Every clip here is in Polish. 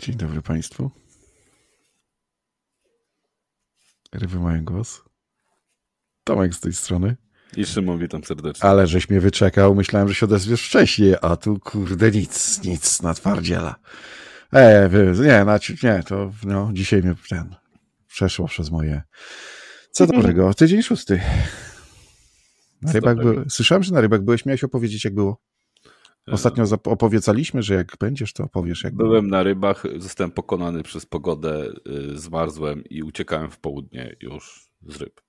Dzień dobry Państwu. Ryby mają głos. Tomek z tej strony. I Szymon, witam serdecznie. Ale żeś mnie wyczekał, myślałem, że się odezwiesz wcześniej, a tu kurde nic, nic na twardziela. E, nie, na, nie, to no, dzisiaj mnie ten przeszło przez moje. Co dobrego, tydzień szósty. Na rybach by... Słyszałem, że na rybach byłeś, miałeś opowiedzieć jak było. Ostatnio opowiecaliśmy, że jak będziesz, to opowiesz jak Byłem na rybach, zostałem pokonany przez pogodę, y, zmarzłem i uciekałem w południe już z ryb.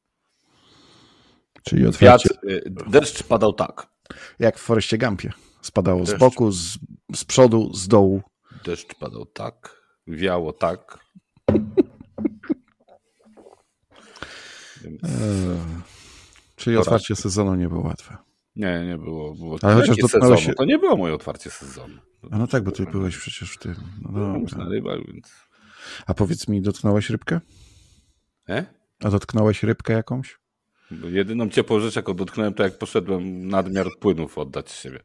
Czyli otwarcie... Wiatr, y, deszcz padał tak. Jak w Foreście Gampie. Spadało deszcz. z boku, z, z przodu, z dołu. Deszcz padał tak, wiało tak. Więc... Eee, czyli otwarcie sezonu nie było łatwe. Nie, nie było. było Ale chociaż sezonu. Się... To nie było moje otwarcie sezonu. A no tak, bo ty byłeś przecież w tym. No na rybach, więc... A powiedz mi, dotknąłeś rybkę? E? A dotknąłeś rybkę jakąś? Jedyną ciepłą rzecz, jaką dotknąłem, to jak poszedłem nadmiar płynów oddać siebie.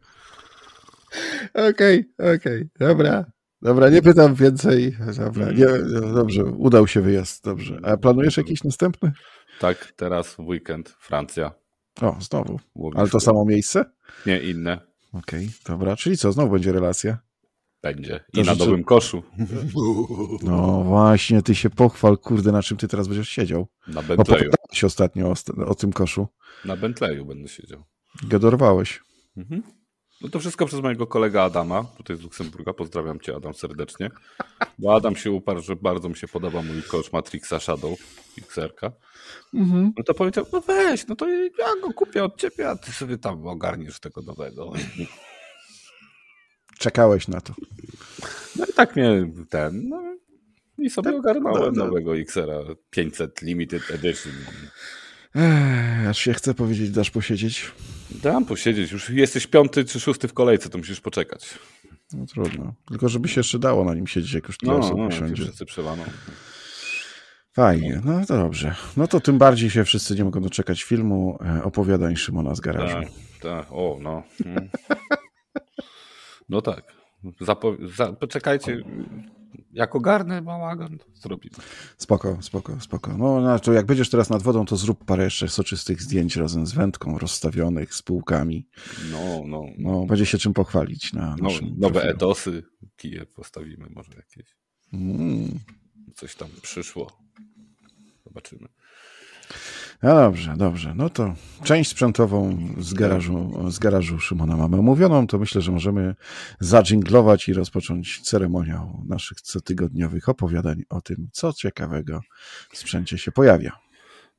Okej, okay, okej, okay. dobra. Dobra, nie pytam więcej. Dobra, nie, dobrze, udał się wyjazd, dobrze. A planujesz jakiś następny? Tak, teraz w weekend Francja. O, znowu. Ale to samo miejsce? Nie, inne. Okej, okay, dobra. Czyli co, znowu będzie relacja? Będzie. I to na życzę... nowym koszu. No właśnie, ty się pochwal, kurde, na czym ty teraz będziesz siedział. Na Bentleyu. się ostatnio o, o, tym koszu. Na Bentleyu będę siedział. Gadorwałeś. Mhm. No to wszystko przez mojego kolega Adama, tutaj z Luksemburga. Pozdrawiam cię, Adam, serdecznie. Bo Adam się uparł, że bardzo mi się podoba mój kosz Matrixa Shadow XR-ka. Mhm. No to powiedział, no weź, no to ja go kupię od ciebie, a ty sobie tam ogarniesz tego nowego. Czekałeś na to. No i tak mnie ten, no i sobie tak, ogarnąłem no, no. nowego XR-a 500 Limited Edition. Ech, aż się chce powiedzieć, dasz posiedzieć? Dam posiedzieć. Już jesteś piąty czy szósty w kolejce, to musisz poczekać. No trudno. Tylko żeby się jeszcze dało na nim siedzieć, jak już tyle no, osób no, usiądzie. wszyscy. Fajnie, no to dobrze. No to tym bardziej się wszyscy nie mogą doczekać filmu e, opowiadań Szymona z garażu. Tak, tak. o no. Mm. No tak. Zapo- za- poczekajcie, jak ogarnę bałagan, to zrobimy. Spoko, spoko, spoko. No, to jak będziesz teraz nad wodą, to zrób parę jeszcze soczystych zdjęć razem z wędką rozstawionych, z półkami. No, no. No, będzie się czym pochwalić na no, Nowe profilu. etosy, kije postawimy może jakieś. Mm. Coś tam przyszło. Zobaczymy. No dobrze, dobrze. No to część sprzętową z garażu, z garażu Szymona mamy omówioną, to myślę, że możemy zadżinglować i rozpocząć ceremoniał naszych cotygodniowych opowiadań o tym, co ciekawego w sprzęcie się pojawia.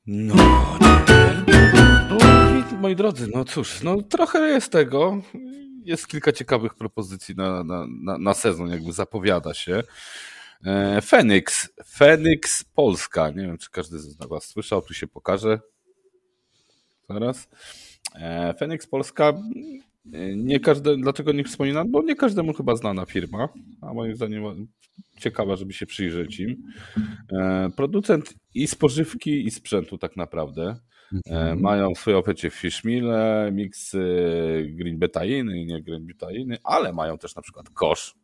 No, moi drodzy, no cóż, no trochę jest tego. Jest kilka ciekawych propozycji na, na, na, na sezon, jakby zapowiada się. E, Fenix, Fenix Polska. Nie wiem, czy każdy z Was słyszał, tu się pokaże. Zaraz. E, Fenix Polska. Nie każdy, dlaczego nie wspominam? Bo nie każdemu chyba znana firma, a moim zdaniem ciekawa, żeby się przyjrzeć im. E, producent i spożywki, i sprzętu tak naprawdę. Mhm. Mają w swojej ofercie fishmile, miksy green betainy, nie green betainy, ale mają też na przykład kosz,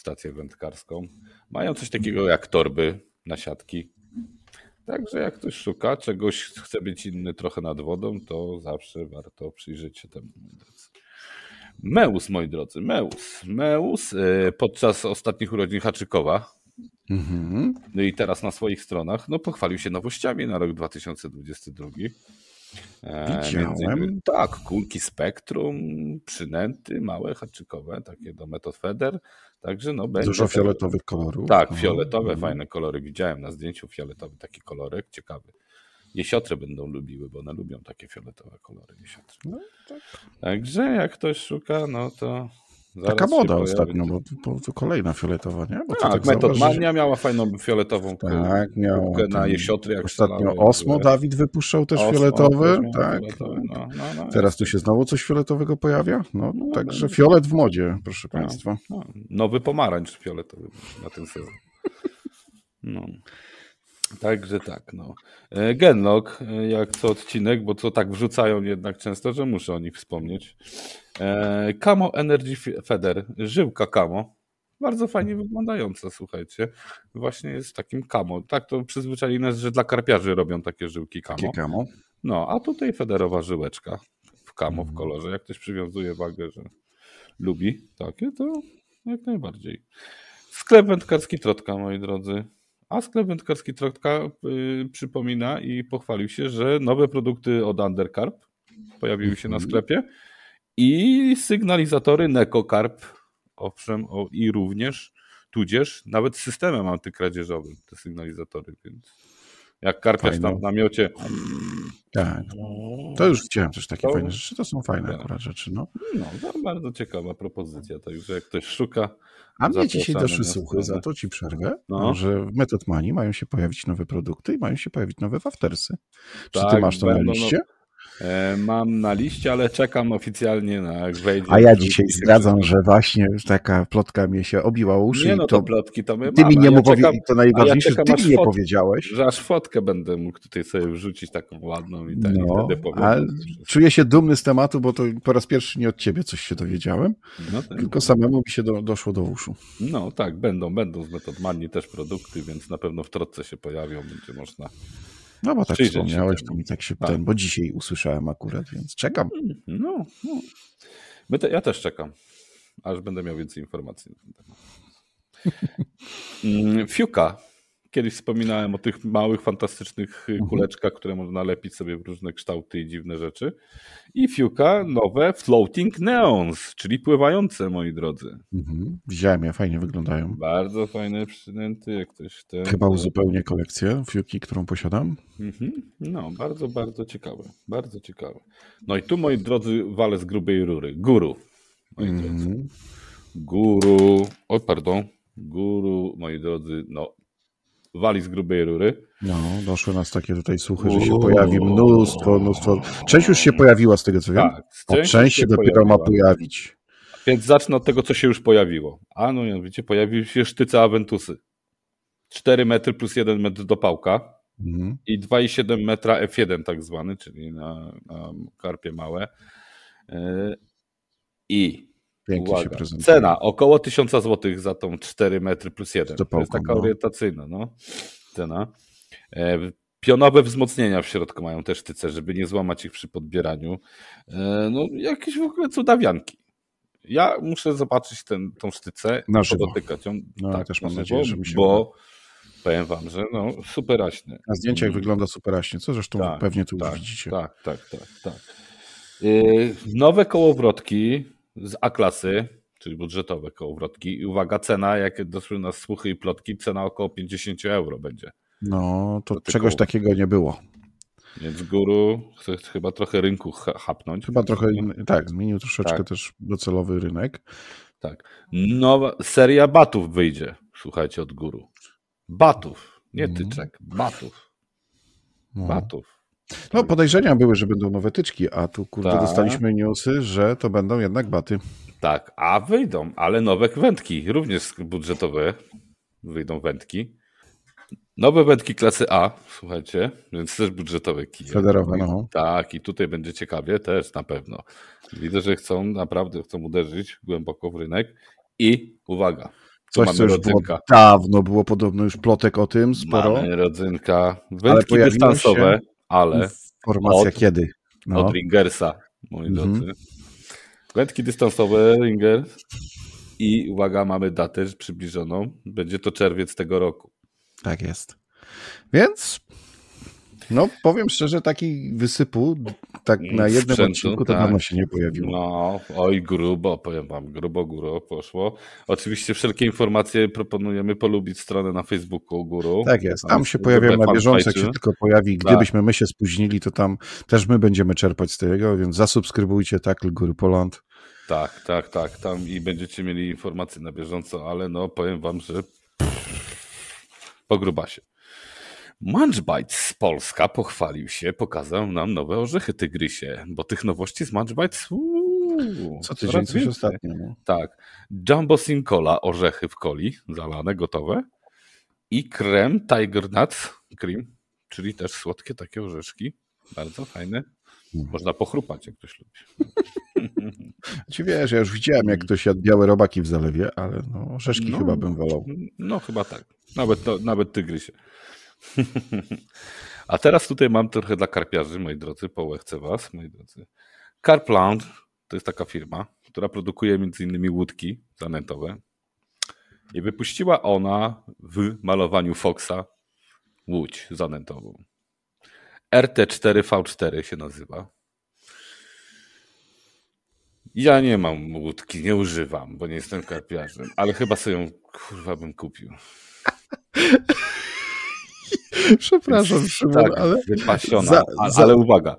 stację wędkarską. Mają coś takiego jak torby na siatki. Także jak ktoś szuka czegoś, chce być inny trochę nad wodą, to zawsze warto przyjrzeć się temu. Meus, moi drodzy, Meus. Meus y, podczas ostatnich urodzin Haczykowa mhm. no i teraz na swoich stronach no, pochwalił się nowościami na rok 2022. E, Widziałem. tak, kulki spektrum, przynęty małe, haczykowe, takie do metod feder. Także no będzie. Dużo fioletowych kolorów. Tak, fioletowe, mhm. fajne kolory. Widziałem na zdjęciu fioletowy taki kolorek, ciekawy. Jesiotre będą lubiły, bo one lubią takie fioletowe kolory. No, tak. Także jak ktoś szuka, no to Taka moda ostatnio, bo, bo to kolejna fioletowa, nie? Bo tak, tak Metodmania miała fajną fioletową tak, miał na jesiotry. Jak ostatnio Osmo Dawid wypuszczał też Osmo, fioletowy. tak. Fioletowy, no, no, no, Teraz tu się znowu coś fioletowego pojawia. No, no także fiolet w modzie, proszę no, Państwa. No. Nowy pomarańcz fioletowy na ten sezon. No. Także tak, no. E, Genlock, e, jak co odcinek, bo to tak wrzucają jednak często, że muszę o nich wspomnieć. E, Camo Energy Feder, żyłka Camo, bardzo fajnie wyglądająca, słuchajcie. Właśnie jest takim kamo. Tak to przyzwyczajone jest, że dla karpiarzy robią takie żyłki kamo. Takie kamo. No, a tutaj federowa żyłeczka w kamo, w Mhm. kolorze. Jak ktoś przywiązuje wagę, że lubi takie, to jak najbardziej. Sklep wędkarski Trotka, moi drodzy. A sklep wędkarski Trotka y, przypomina i pochwalił się, że nowe produkty od Undercarp pojawiły się na Mhm. sklepie i sygnalizatory NecoCarp, owszem, o, i również, tudzież nawet systemem antykradzieżowym te sygnalizatory, więc jak karpiarz tam w namiocie Tak. To już widziałem też takie To- fajne rzeczy. To są fajne Tak. akurat rzeczy. No. No, to bardzo ciekawa propozycja, także jak ktoś szuka. A mnie dzisiaj doszły słuchy, za to ci przerwę, No. że w Method Money mają się pojawić nowe produkty i mają się pojawić nowe waftersy. Czy ty Tak, masz to na będą, no, liście? E, mam na liście, ale czekam oficjalnie na jak wejdzie. A ja dzisiaj zdradzam, że właśnie taka plotka mnie się obiła uszy Nie no, to, to plotki to my ty mamy, mi nie ja czekam, to najważniejsze, że czekam, ty mi nie fot- powiedziałeś. że aż fotkę będę mógł tutaj sobie wrzucić taką ładną i, tak, No, wtedy powiem. czuję się dumny z tematu, bo to po raz pierwszy nie od ciebie coś się dowiedziałem, No, tak. tylko samemu mi się do, doszło do uszu. no tak, będą, będą z Method Money też produkty, więc na pewno w trotce się pojawią, będzie można. No bo tak Przyjrzeć wspomniałeś, to mi tak się ten, bo dzisiaj usłyszałem akurat, więc czekam. No, no. My te, ja też czekam, aż będę miał więcej informacji. na ten temat. Mm, Fiuka. Kiedyś wspominałem o tych małych, fantastycznych y, Mhm. kuleczkach, które można lepić sobie w różne kształty i dziwne rzeczy. I Fiuka nowe floating neons, czyli pływające, moi drodzy. Mhm. Widziałem je, fajnie wyglądają. Bardzo fajne przynęty, jak ktoś ten. Chyba uzupełnię kolekcję fiuki, którą posiadam. Mhm. No, bardzo, bardzo ciekawe. Bardzo ciekawe. No i tu, moi drodzy, wale z grubej rury. Guru. Moi drodzy. Mhm. Guru, o pardon, guru, moi drodzy, no, wali z grubej rury. No, doszły nas takie tutaj słuchy, że się pojawi mnóstwo, mnóstwo. Część już się pojawiła z tego co wiem. Tak, A część część się dopiero ma pojawiła. pojawić. Więc zacznę od tego, co się już pojawiło. A no mianowicie pojawiły się sztyce Aventusy. 4 metry plus 1 metr do pałka Mhm. i 2,7 metra F1 tak zwany, czyli na, na karpie małe. Yy, I Pięknie się Uwaga. prezentuje. Cena około 1000 zł za tą 4 metry plus 1. To To jest taka no. orientacyjna no. cena. E, Pionowe wzmocnienia w środku mają te sztyce, żeby nie złamać ich przy podbieraniu. E, No, jakieś w ogóle cudawianki. Ja muszę zobaczyć ten, tą sztycę Na i żywo. podotykać ją. No, tak, też mam żywo, nadzieję, że mi się Bo powiem wam, że no, super raśny. Na zdjęciach Mm. wygląda superaśnie, co zresztą Tak, pewnie tu już tak, widzicie. Tak, tak, tak, tak. Yy, Nowe kołowrotki z A-klasy, czyli budżetowe kołowrotki. I uwaga, cena, jak doszły nas słuchy i plotki, cena około 50 euro będzie. No, to czegoś takiego nie było. Więc guru chce chyba trochę rynku cha- chapnąć. Chyba trochę, tak, zmienił troszeczkę Tak. też docelowy rynek. Tak. Nowa seria batów wyjdzie, słuchajcie, od guru. Batów, nie Mhm. tyczek, batów. No. Batów. No, podejrzenia były, że będą nowe tyczki, a tu kurde Tak. dostaliśmy newsy, że to będą jednak baty. Tak, a wyjdą, ale nowe wędki, również budżetowe wyjdą wędki. Nowe wędki klasy A, słuchajcie, więc też budżetowe kije. Federowe, no. Tak, i tutaj będzie ciekawie też na pewno. Widzę, że chcą, naprawdę chcą uderzyć głęboko w rynek. I uwaga, Coś, mamy co już było dawno, było podobno już plotek o tym, sporo. Mamy rodzynka. Wędki dystansowe, się- ale Informacja od- kiedy. No, od Ringersa, moi Mhm. drodzy. Wędki dystansowe, Ringer. I uwaga, mamy datę przybliżoną. Będzie to czerwiec tego roku. tak jest. Więc, no powiem szczerze, taki wysypu tak na jednym Sprzętu, odcinku to tak. dawno się nie pojawiło. No, oj, grubo, powiem wam, grubo, góro poszło. Oczywiście wszelkie informacje proponujemy polubić stronę na Facebooku Guru. Tak jest. Tam się pojawiają na bieżąco, jak się tylko pojawi. Tak. Gdybyśmy my się spóźnili, to tam też my będziemy czerpać z tego, więc zasubskrybujcie Tackle Góry Poland. Tak, tak, tak. Tam i będziecie mieli informacje na bieżąco, ale no powiem wam, że po grubasie. Munchbites z Polska pochwalił się, pokazał nam nowe orzechy tygrysie, bo tych nowości z Munchbites uuu, Co tydzień coś ostatnio. No. Tak. Jumbo Sincola, orzechy w coli, zalane, gotowe. I krem Tiger Nuts Cream, czyli też słodkie takie orzeszki. Bardzo fajne. Mhm. Można pochrupać, jak ktoś lubi. Ci wiesz, ja już widziałem, jak ktoś jadł białe robaki w zalewie, ale no, orzeszki No. chyba bym wolał. No chyba tak. Nawet, to, nawet tygrysie. A teraz tutaj mam trochę dla karpiarzy, moi drodzy, połechcę was, moi drodzy. Carp Lounge to jest taka firma, która produkuje innymi łódki zanętowe. I wypuściła ona w malowaniu Foxa łódź zanętową. RT4V4 się nazywa. Ja nie mam łódki, nie używam, bo nie jestem karpiarzem, ale chyba sobie ją kurwa bym kupił. Przepraszam, Szymon, tak, ale wypasiona. za- ale, za- ale uwaga,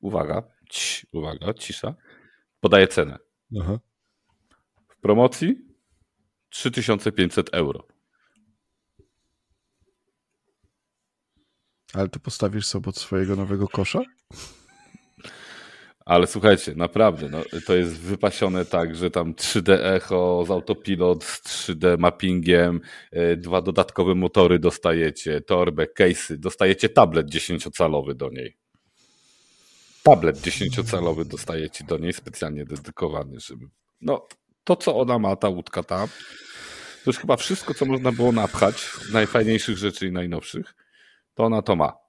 uwaga, Cii, uwaga, cisza. Podaję cenę. Aha. W promocji 3500 euro. Ale to postawisz sobie od swojego nowego kosza? Ale słuchajcie, naprawdę, no, to jest wypasione tak, że tam 3D echo z autopilot, z 3D mappingiem, e, dwa dodatkowe motory dostajecie, torbę, case'y, dostajecie tablet 10-calowy do niej. Tablet 10-calowy dostajecie do niej, specjalnie dedykowany, żeby... No, to co ona ma, ta łódka tam, to już chyba wszystko, co można było napchać, najfajniejszych rzeczy i najnowszych, to ona to ma.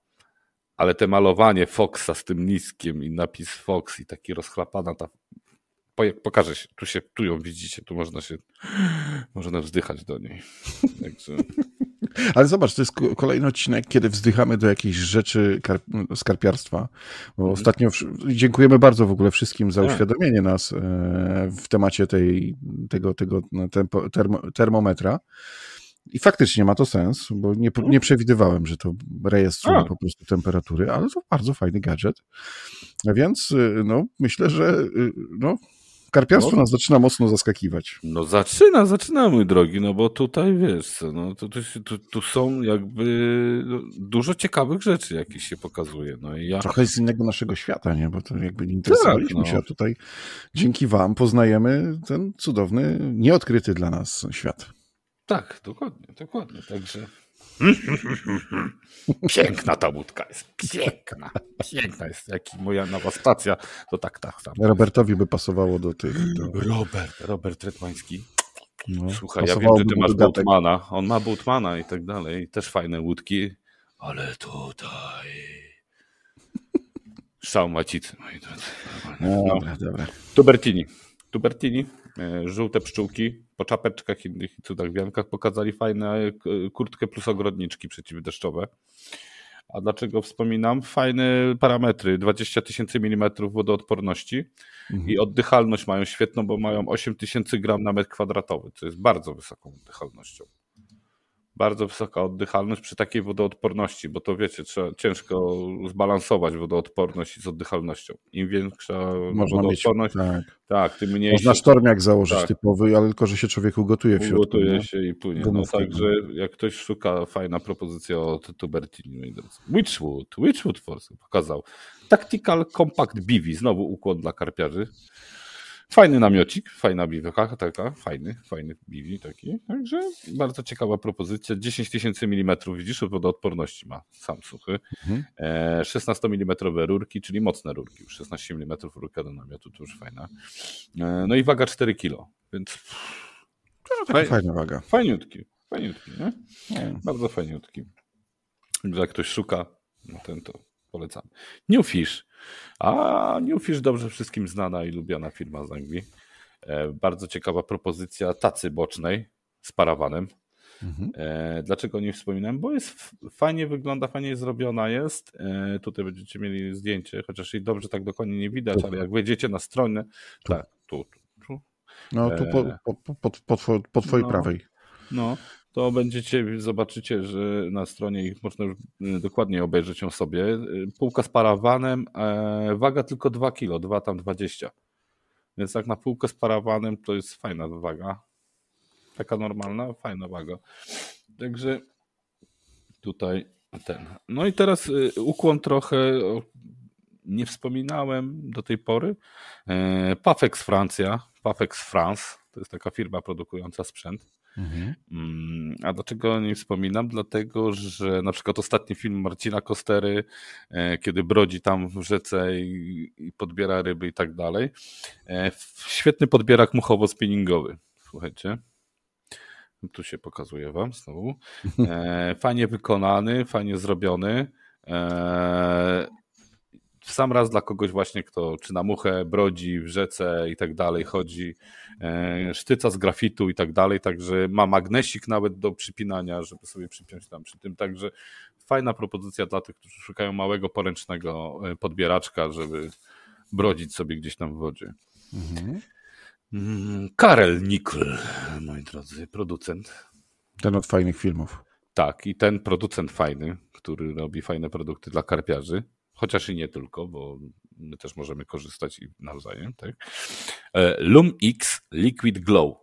Ale te malowanie Foxa z tym niskiem i napis Fox i taki rozchlapana ta. Pokażę się, tu się, tu ją widzicie, tu można się, można wzdychać do niej. Także, Ale zobacz, to jest ko- kolejny odcinek, kiedy wzdychamy do jakichś rzeczy kar- skarpiarstwa. Bo ostatnio wsz- dziękujemy bardzo w ogóle wszystkim za Tak. uświadomienie nas e, w temacie tej, tego, tego no, termo, termometra. I faktycznie ma to sens, bo nie, nie przewidywałem, że to rejestruje A. po prostu temperatury, ale to bardzo fajny gadżet. A Więc y, no, myślę, że y, no, karpiarstwo No. nas zaczyna mocno zaskakiwać. no zaczyna, zaczyna mój drogi, no bo tutaj wiesz no się- tu, tu są jakby no, dużo ciekawych rzeczy jakieś się pokazuje. No i ja trochę z innego naszego świata, nie? Bo to jakby nie interesowaliśmy no. się, a tutaj dzięki wam poznajemy ten cudowny, nieodkryty dla nas świat. Tak, dokładnie, dokładnie. Także. Piękna ta łódka jest. Piękna. Piękna jest. Jak i moja nowa stacja, to tak, tak. Tam. Robertowi by pasowało do tych. Do, Robert, Robert Redmański. no, Słuchaj, ja wiem, że ty masz dodatek. Boatmana. On ma Boatmana i tak dalej. Też fajne łódki. Ale tutaj... Szał macicy, moi drodzy. No, No. Dobra, dobra. Tubertini. Tubertini, żółte pszczółki, po czapeczkach innych i cudach wiankach pokazali fajne e, kurtkę plus ogrodniczki przeciwdeszczowe. A dlaczego wspominam? Fajne parametry, 20 tysięcy mm wodoodporności Mhm. i oddychalność mają świetną, bo mają 8 tysięcy gram na metr kwadratowy, co jest bardzo wysoką oddychalnością. Bardzo wysoka oddychalność przy takiej wodoodporności, bo to wiecie, trzeba ciężko zbalansować wodoodporność z oddychalnością. Im większa Można mieć. wodoodporność, Tak. tak, tym mniejszy Można sztormiak założyć Tak. typowy, ale tylko, że się człowieku gotuje w środku. ugotuje nie? się i płynie. No, także jak ktoś szuka, fajna propozycja od Tubertini. Witchwood, Witchwood Force pokazał. Tactical Compact Bivi, znowu układ dla karpiarzy. Fajny namiocik, fajna biwaka, taka, fajny, fajny biwi taki. Także bardzo ciekawa propozycja. 10 tysięcy milimetrów, widzisz, wodoodporności ma sam suchy. Mhm. E, 16 mm rurki, czyli mocne rurki. Już 16 mm rurka do namiotu, to już fajna. E, no i waga 4 kg, więc No, taka Faj- fajna waga. fajniutki, fajniutki, nie? Nie. Bardzo fajniutki. Jak ktoś szuka, no ten to polecam. Newfish. A Newfish dobrze wszystkim znana i lubiana firma z Anglii. E, bardzo ciekawa propozycja tacy bocznej z parawanem. Mhm. E, dlaczego o niej wspominałem? Bo jest fajnie wygląda, fajnie zrobiona jest. E, tutaj będziecie mieli zdjęcie, chociaż jej dobrze tak dokładnie nie widać, ale jak wejdziecie na stronę, tak, tu, tu, tu, No tu po, po, po, po, po twojej No. prawej. No, to będziecie, zobaczycie, że na stronie ich można już y, dokładnie obejrzeć ją sobie. Y, Półka z parawanem, e, waga tylko 2 kg, 2 tam 20. Więc jak na półkę z parawanem to jest fajna waga. Taka normalna, fajna waga. Także tutaj ten. No i teraz y, ukłon trochę, nie wspominałem do tej pory. E, Pafex Francja, Pafex France, to jest taka firma produkująca sprzęt. Mhm. A dlaczego o niej wspominam? Dlatego, że na przykład ostatni film Marcina Kostery, e, kiedy brodzi tam w rzece i, i podbiera ryby i tak dalej. E, świetny podbierak muchowo-spinningowy. Słuchajcie. Tu się pokazuje Wam znowu. E, fajnie wykonany, fajnie zrobiony w sam raz dla kogoś właśnie, kto czy na muchę brodzi w rzece i tak dalej chodzi, e, sztyca z grafitu i tak dalej, także ma magnesik nawet do przypinania, żeby sobie przypiąć tam przy tym, także fajna propozycja dla tych, którzy szukają małego poręcznego e, podbieraczka, żeby brodzić sobie gdzieś tam w wodzie. Mhm. Mm, Karel Nikl, moi drodzy, producent. Ten od fajnych filmów. Tak, i ten producent fajny, który robi fajne produkty dla karpiarzy chociaż i nie tylko, bo my też możemy korzystać i nawzajem. Tak? E, Lum X Liquid Glow.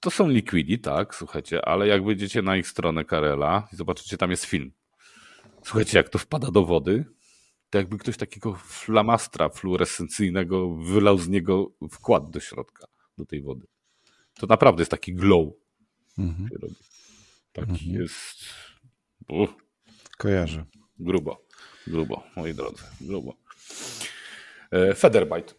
To są liquidi, tak, słuchajcie, ale jak wyjdziecie na ich stronę Karela i zobaczycie, tam jest film. Słuchajcie, jak to wpada do wody, to jakby ktoś takiego flamastra fluorescencyjnego wylał z niego wkład do środka, do tej wody. To naprawdę jest taki glow. Mhm. Taki mhm. jest. Uff. Kojarzę. Grubo. Grubo, moi drodzy, grubo. E, Federbite.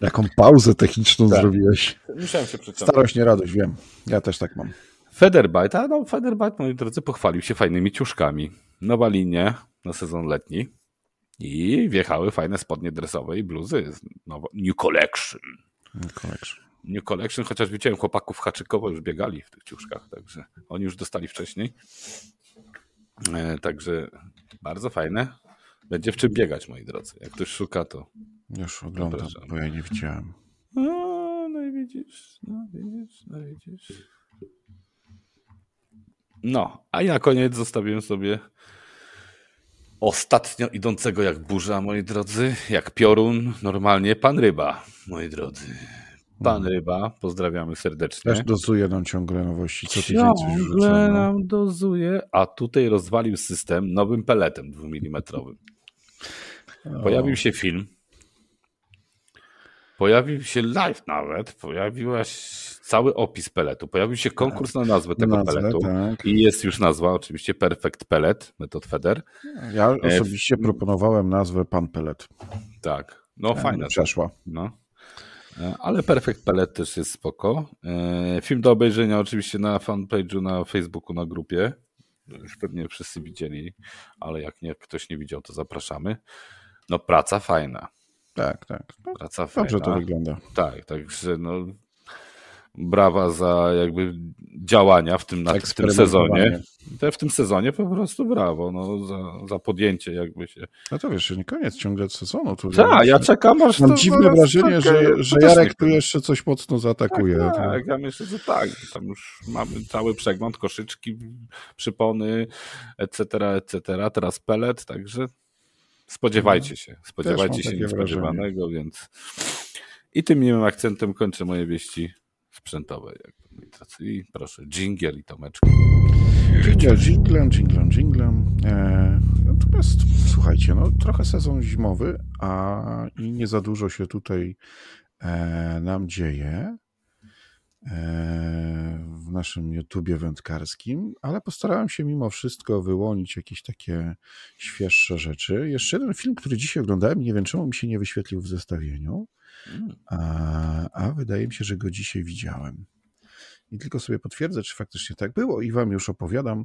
Jaką pauzę techniczną tak. zrobiłeś. Musiałem się przyciągnąć. Starość, nie radość, wiem. Ja też tak mam. Federbite, a no Federbite, moi drodzy, pochwalił się fajnymi ciuszkami. Nowa linia na sezon letni i wjechały fajne spodnie dresowe i bluzy. New Collection. New Collection. New Collection, chociaż widziałem chłopaków Haczykowo już biegali w tych ciuszkach, także oni już dostali wcześniej. E, także bardzo fajne. Będzie w czym biegać, moi drodzy. Jak ktoś szuka, to. Już oglądam, bo ja nie widziałem. No, no i widzisz, no widzisz, no widzisz. No, a ja na koniec zostawiłem sobie ostatnio idącego jak burza, moi drodzy, jak piorun, normalnie pan ryba, moi drodzy. Pan mhm. Ryba, pozdrawiamy serdecznie. Też dozuje nam ciągle nowości, co tydzień Ciągle nam dozuje, a tutaj rozwalił system nowym peletem dwumilimetrowym. Pojawił się film, pojawił się live nawet, pojawił się cały opis peletu, pojawił się konkurs na nazwę tego nazwę, peletu tak. i jest już nazwa oczywiście Perfect Pellet, metod Feder. Ja e, osobiście proponowałem nazwę Pan Pelet. Tak, no fajna. Przeszła. No. E, ale Perfect Pellet też jest spoko. E, film do obejrzenia oczywiście na fanpage'u na Facebooku, na grupie. Już pewnie wszyscy widzieli, ale jak nie, ktoś nie widział, to zapraszamy. No praca fajna. Tak, tak. No, praca Dobrze fajna. to wygląda. Tak, także no brawa za jakby działania w tym, na, w tym sezonie. Te w tym sezonie po prostu brawo, no, za, za podjęcie jakby się. No to wiesz, nie koniec ciągle sezonu. Tak, ja czekam aż Mam to dziwne wrażenie, że, że Jarek tu jeszcze coś mocno zaatakuje. Tak, tak, ja myślę, że tak. Tam już mamy cały przegląd, koszyczki, przypony, etc., etc. Teraz pelet, także spodziewajcie się. Spodziewajcie się niespodziewanego, więc i tym miłym akcentem kończę moje wieści sprzętowe. I proszę, dżingiel i tomeczki. Dżingiel, dżinglem, dżinglem, dżinglem. E, natomiast słuchajcie, no trochę sezon zimowy, a i nie za dużo się tutaj e, nam dzieje e, w naszym YouTubie wędkarskim, ale postarałem się mimo wszystko wyłonić jakieś takie świeższe rzeczy. Jeszcze jeden film, który dzisiaj oglądałem, nie wiem czemu mi się nie wyświetlił w zestawieniu, a, a wydaje mi się, że go dzisiaj widziałem. I tylko sobie potwierdzę, czy faktycznie tak było i wam już opowiadam.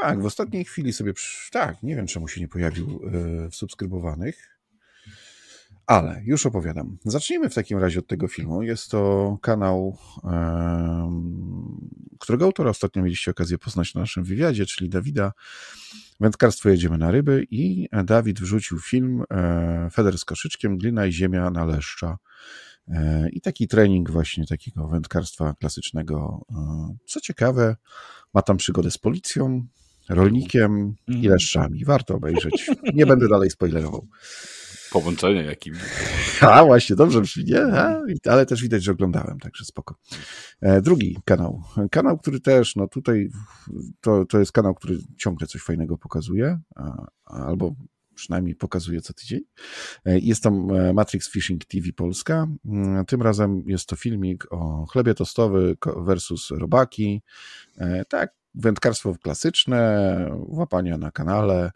Tak, w ostatniej chwili sobie, tak, nie wiem czemu się nie pojawił e, w subskrybowanych, ale już opowiadam. Zacznijmy w takim razie od tego filmu. Jest to kanał, którego autora ostatnio mieliście okazję poznać na naszym wywiadzie, czyli Dawida Wędkarstwo jedziemy na ryby i Dawid wrzucił film e, Feder z koszyczkiem, glina i ziemia na leszcza. E, I taki trening właśnie takiego wędkarstwa klasycznego. E, co ciekawe, ma tam przygodę z policją, rolnikiem i mhm. leszczami. Warto obejrzeć. Nie będę dalej spoilerował. Połączenie jakim. A właśnie, dobrze brzmi, nie? A, ale też widać, że oglądałem, także spoko. E, drugi kanał. Kanał, który też, no tutaj to, to jest kanał, który ciągle coś fajnego pokazuje, albo przynajmniej pokazuje co tydzień. Jest tam Matrix Fishing TV Polska. Mm, tym razem jest to filmik o chlebie tostowy versus robaki. Tak, wędkarstwo klasyczne, łapania na kanale,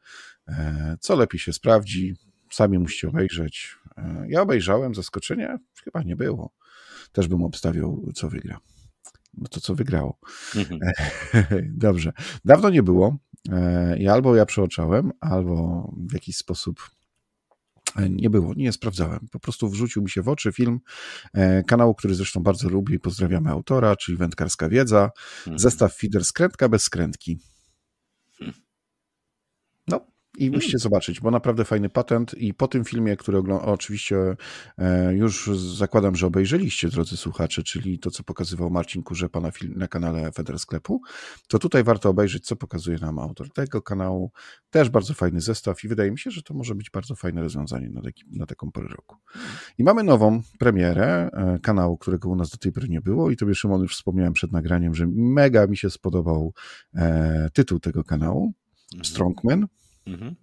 co lepiej się sprawdzi, sami musicie obejrzeć. Ja obejrzałem, zaskoczenia chyba nie było. Też bym obstawiał, co wygra. No to co wygrało. Mhm. Dobrze. Dawno nie było. E, I albo ja przeoczałem, albo w jakiś sposób e, nie było, nie sprawdzałem. Po prostu wrzucił mi się w oczy film e, kanału, który zresztą bardzo lubię i pozdrawiamy autora, czyli Wędkarska Wiedza. Mhm. Zestaw feeder skrętka bez skrętki. I musicie zobaczyć, bo naprawdę fajny patent. I po tym filmie, który oczywiście e, już zakładam, że obejrzeliście, drodzy słuchacze, czyli to, co pokazywał Marcin Kurzepa na, film, na kanale Feder Sklepu, to tutaj warto obejrzeć, co pokazuje nam autor tego kanału. Też bardzo fajny zestaw i wydaje mi się, że to może być bardzo fajne rozwiązanie na, taki, na taką porę roku. I mamy nową premierę e, kanału, którego u nas do tej pory nie było i tobie, Szymon, już wspomniałem przed nagraniem, że mega mi się spodobał e, tytuł tego kanału. Strongman. Mhm.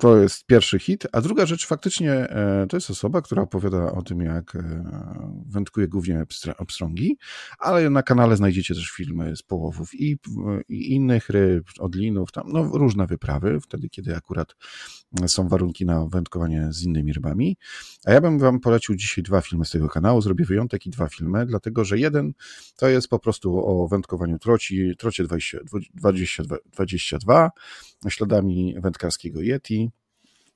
To jest pierwszy hit. A druga rzecz, faktycznie e, to jest osoba, która opowiada o tym, jak e, wędkuje głównie obstrągi, ale na kanale znajdziecie też filmy z połowów i, i innych ryb, odlinów, tam no, różne wyprawy, wtedy kiedy akurat są warunki na wędkowanie z innymi rybami. A ja bym wam polecił dzisiaj dwa filmy z tego kanału. Zrobię wyjątek i dwa filmy, dlatego że jeden to jest po prostu o wędkowaniu troci, trocie 20, 22, 22 śladami wędkarskiego Yeti.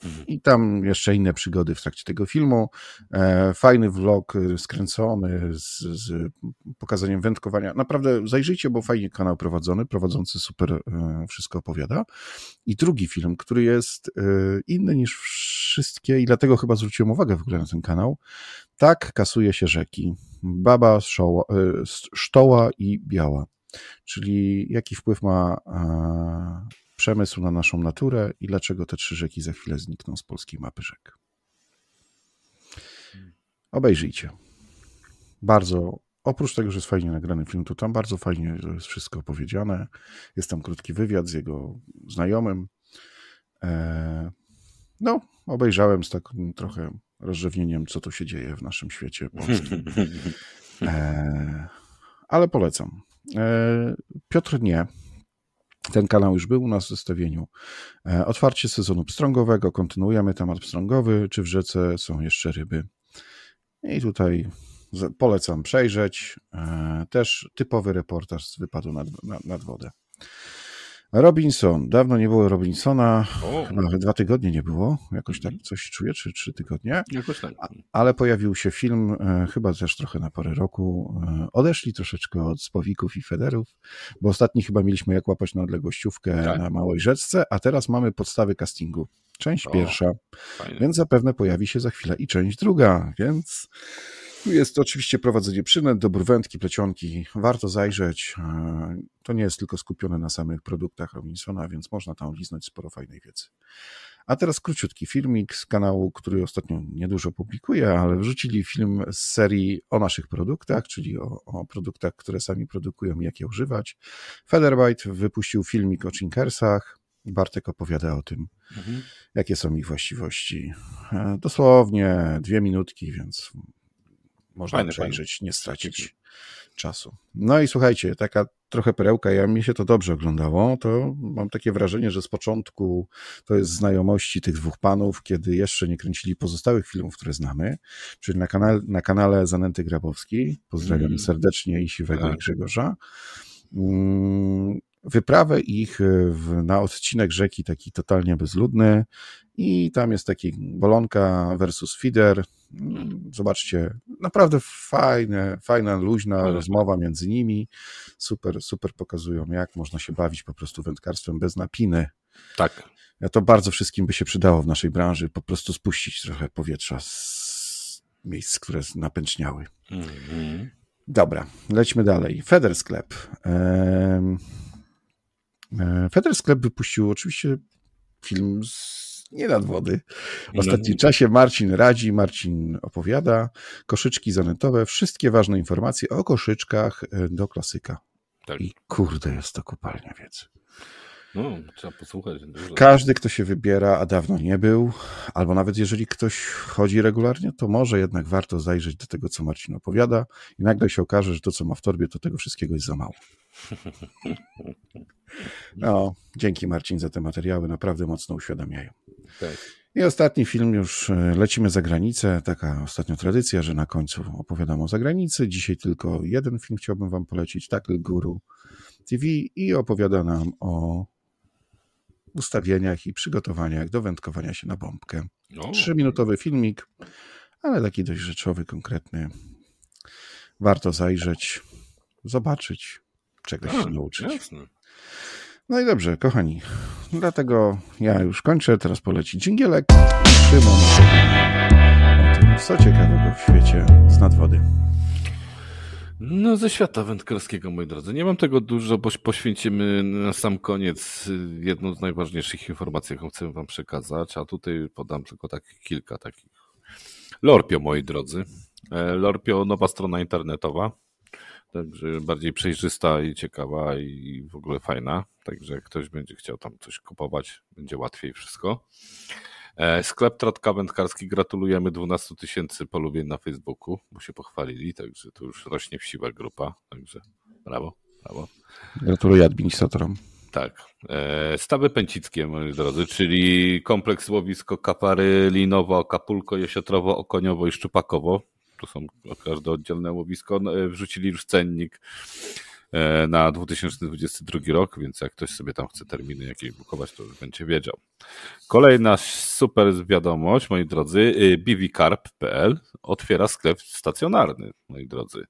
Mhm. I tam jeszcze inne przygody w trakcie tego filmu. E, fajny vlog e, skręcony z, z, pokazaniem wędkowania. Naprawdę zajrzyjcie, bo fajnie kanał prowadzony, prowadzący super e, wszystko opowiada. I drugi film, który jest inny niż wszystkie i dlatego chyba zwróciłem uwagę w ogóle na ten kanał. Tak kasuje się rzeki. Baba, sztoła, sztoła i biała. Czyli jaki wpływ ma przemysł na naszą naturę i dlaczego te trzy rzeki za chwilę znikną z polskiej mapy rzek. Obejrzyjcie. Bardzo, oprócz tego, że jest fajnie nagrany film, to tam bardzo fajnie jest wszystko opowiedziane. Jest tam krótki wywiad z jego znajomym. E, no, obejrzałem z takim trochę rozrzewnieniem, co tu się dzieje w naszym świecie polskim. E, ale polecam. E, Piotr nie, ten kanał już był u nas w zestawieniu. E, otwarcie sezonu pstrągowego, kontynuujemy temat pstrągowy, czy w rzece są jeszcze ryby. I tutaj polecam przejrzeć. E, też typowy reportaż z wypadu nad, nad, nad wodę. Robinson. Dawno nie było Robinsona. O. Chyba dwa tygodnie nie było. Jakoś tak coś czuję, czy trzy tygodnie. Jakoś tak. ale pojawił się film, e, chyba też trochę na porę roku. E, odeszli troszeczkę od spowików i federów, bo ostatni chyba mieliśmy jak łapać na odległościówkę tak. na Małej Rzeczce, a teraz mamy podstawy castingu. Część o, pierwsza, fajne. więc zapewne pojawi się za chwilę i część druga, więc jest to oczywiście prowadzenie przynęt, dobór wędki, plecionki. Warto zajrzeć. E, to nie jest tylko skupione na samych produktach Robinsona, więc można tam liznąć sporo fajnej wiedzy. A teraz króciutki filmik z kanału, który ostatnio niedużo publikuje, ale wrzucili film z serii o naszych produktach, czyli o, o produktach, które sami produkują i jak je używać. Federbite wypuścił filmik o Chinkersach. Bartek opowiada o tym, mhm. jakie są ich właściwości. E, dosłownie dwie minutki, więc można fajne, przejrzeć, fajne. nie stracić czasu. No i słuchajcie, taka trochę perełka, ja mi się to dobrze oglądało, to mam takie wrażenie, że z początku to jest znajomości tych dwóch panów, kiedy jeszcze nie kręcili pozostałych filmów, które znamy, czyli na kanale, na kanale Zanęty Grabowski, pozdrawiam mm. serdecznie i Siwego tak. i Grzegorza, mm, wyprawę ich w, na odcinek rzeki taki totalnie bezludny i tam jest taki bolonka versus feeder, Zobaczcie, naprawdę fajne, fajna, luźna Ale... rozmowa między nimi. Super, super pokazują, jak można się bawić po prostu wędkarstwem bez napiny. Tak. Ja to bardzo wszystkim by się przydało w naszej branży, po prostu spuścić trochę powietrza z miejsc, które napęczniały. Mm -hmm. Dobra, lećmy dalej. Feder Sklep. Ehm, Feder Sklep wypuścił oczywiście film z nie nad wody. W ostatnim czasie Marcin radzi, Marcin opowiada, koszyczki zanętowe, wszystkie ważne informacje o koszyczkach e, do klasyka. Tak. I kurde, jest to kopalnia wiedzy. No, trzeba posłuchać. Dużo. Każdy, kto się wybiera, a dawno nie był, albo nawet jeżeli ktoś chodzi regularnie, to może jednak warto zajrzeć do tego, co Marcin opowiada i nagle się okaże, że to, co ma w torbie, to tego wszystkiego jest za mało. No, dzięki Marcin za te materiały, naprawdę mocno uświadamiają. Tak. I ostatni film, już e, lecimy za granicę. Taka ostatnia tradycja, że na końcu opowiadam o zagranicy. Dzisiaj tylko jeden film chciałbym Wam polecić, Tackle Guru TV i opowiada nam o ustawieniach i przygotowaniach do wędkowania się na bombkę. Trzyminutowy filmik, ale taki dość rzeczowy, konkretny. Warto zajrzeć, zobaczyć, czegoś się a, nauczyć. Jasne. No i dobrze, kochani. Dlatego ja już kończę. Teraz poleci dżingielek i Szymon o tym, co ciekawego w świecie z nadwody. No, ze świata wędkarskiego, moi drodzy. Nie mam tego dużo, bo poświęcimy na sam koniec y, jedną z najważniejszych informacji, jaką chcę Wam przekazać, a tutaj podam tylko tak kilka takich. Lorpio, moi drodzy. E, Lorpio, nowa strona internetowa. Także bardziej przejrzysta i ciekawa i w ogóle fajna. Także jak ktoś będzie chciał tam coś kupować, będzie łatwiej wszystko. E, Sklep Tratka Wędkarski gratulujemy 12 tysięcy polubień na Facebooku, bo się pochwalili, także to już rośnie w siłę grupa, także brawo, brawo. Gratuluję administratorom. Tak. E, Stawy Pęcickie, moi drodzy, czyli kompleks łowisko Kapary, Linowo, Akapulko, Jesiotrowo, Okoniowo i Szczupakowo. To są każde oddzielne łowisko. E, Wrzucili już cennik e, na 2022 rok, więc jak ktoś sobie tam chce terminy jakieś bukować, to już będzie wiedział. Kolejna super wiadomość, moi drodzy, y, bvcarp.pl otwiera sklep stacjonarny, moi drodzy.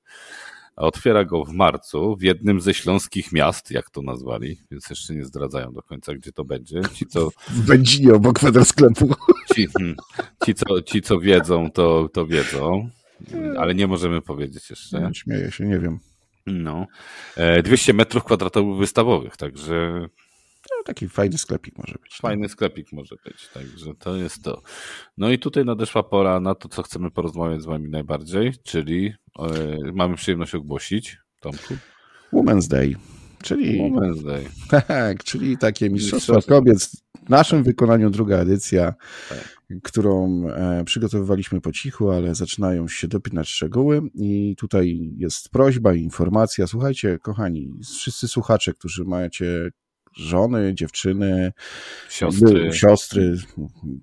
Otwiera go w marcu w jednym ze śląskich miast, jak to nazwali, więc jeszcze nie zdradzają do końca, gdzie to będzie. Ci, co, W Będzinie obok sklepu. ci, hmm, ci, co, ci, co wiedzą, to, to wiedzą, ale nie możemy powiedzieć jeszcze. Ja śmieję się, nie wiem. No. E, 200 metrów kwadratowych wystawowych, także No, taki fajny sklepik może być. Fajny sklepik może być, także to jest to. No i tutaj nadeszła pora na to, co chcemy porozmawiać z wami najbardziej, czyli e, mamy przyjemność ogłosić, Tomku, Women's Day, czyli, Women's Day. tak, czyli takie Mistrzostwa. kobiet. W naszym wykonaniu druga edycja, Tak. Którą e, przygotowywaliśmy po cichu, ale zaczynają się dopinać szczegóły i tutaj jest prośba i informacja. Słuchajcie, kochani, wszyscy słuchacze, którzy macie żony, dziewczyny, Siostry. siostry,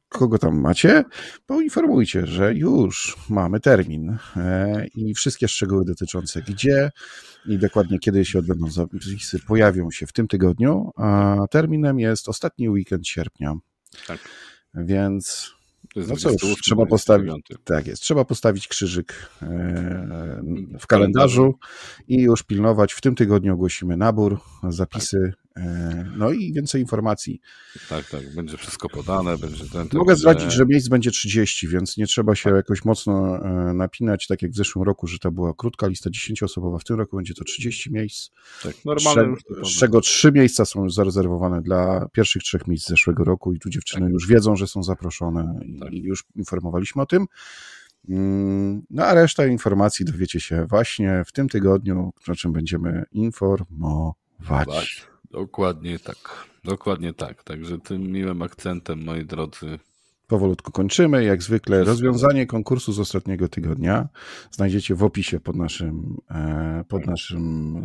kogo tam macie, poinformujcie, że już mamy termin e, i wszystkie szczegóły dotyczące gdzie i dokładnie kiedy się odbędą zapisy pojawią się w tym tygodniu, a terminem jest ostatni weekend sierpnia. Tak. Więc No cóż, 28, trzeba postawić- 29. tak jest, trzeba postawić krzyżyk e, w kalendarzu i już pilnować. W tym tygodniu ogłosimy nabór, zapisy, e, no i więcej informacji. Tak, tak, będzie wszystko podane, będzie ten. Mogę także- zdradzić, że miejsc będzie 30, więc nie trzeba się jakoś mocno e, napinać, tak jak w zeszłym roku, że to była krótka lista 10-osobowa. W tym roku będzie to 30 miejsc, Tak, normalne z czego trzy miejsca są już zarezerwowane dla pierwszych trzech miejsc zeszłego roku i tu dziewczyny już wiedzą, że są zaproszone i, Tak. i już informowaliśmy o tym. Mm, No a reszta informacji dowiecie się właśnie w tym tygodniu, o czym będziemy informować. Tak, dokładnie tak. Dokładnie tak. Także tym miłym akcentem, moi drodzy, Powolutku kończymy. Jak zwykle rozwiązanie konkursu z ostatniego tygodnia znajdziecie w opisie pod naszym, e, pod naszym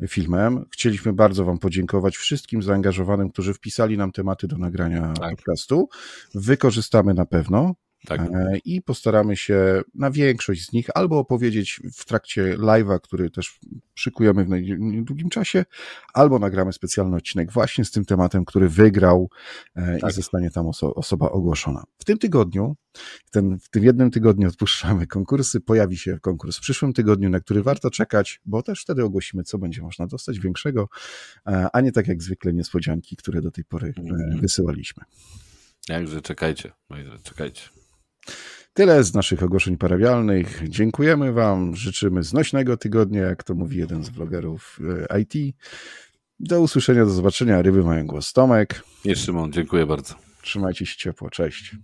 e, filmem. Chcieliśmy bardzo Wam podziękować wszystkim zaangażowanym, którzy wpisali nam tematy do nagrania Tak. podcastu. Wykorzystamy na pewno. Tak, E, I postaramy się na większość z nich albo opowiedzieć w trakcie live'a, który też szykujemy w niedługim czasie, albo nagramy specjalny odcinek właśnie z tym tematem, który wygrał e, Tak. i zostanie tam oso- osoba ogłoszona. W tym tygodniu, w, ten, w tym jednym tygodniu odpuszczamy konkursy, pojawi się konkurs w przyszłym tygodniu, na który warto czekać, bo też wtedy ogłosimy, co będzie można dostać większego, e, a nie tak jak zwykle niespodzianki, które do tej pory Mhm. wysyłaliśmy. Także czekajcie, moi drodzy, czekajcie. Tyle z naszych ogłoszeń parawialnych. Dziękujemy Wam, życzymy znośnego tygodnia, jak to mówi jeden z vlogerów e, IT. Do usłyszenia, do zobaczenia. Ryby mają głos Tomek. Nie, Szymon, dziękuję bardzo. Trzymajcie się ciepło, cześć.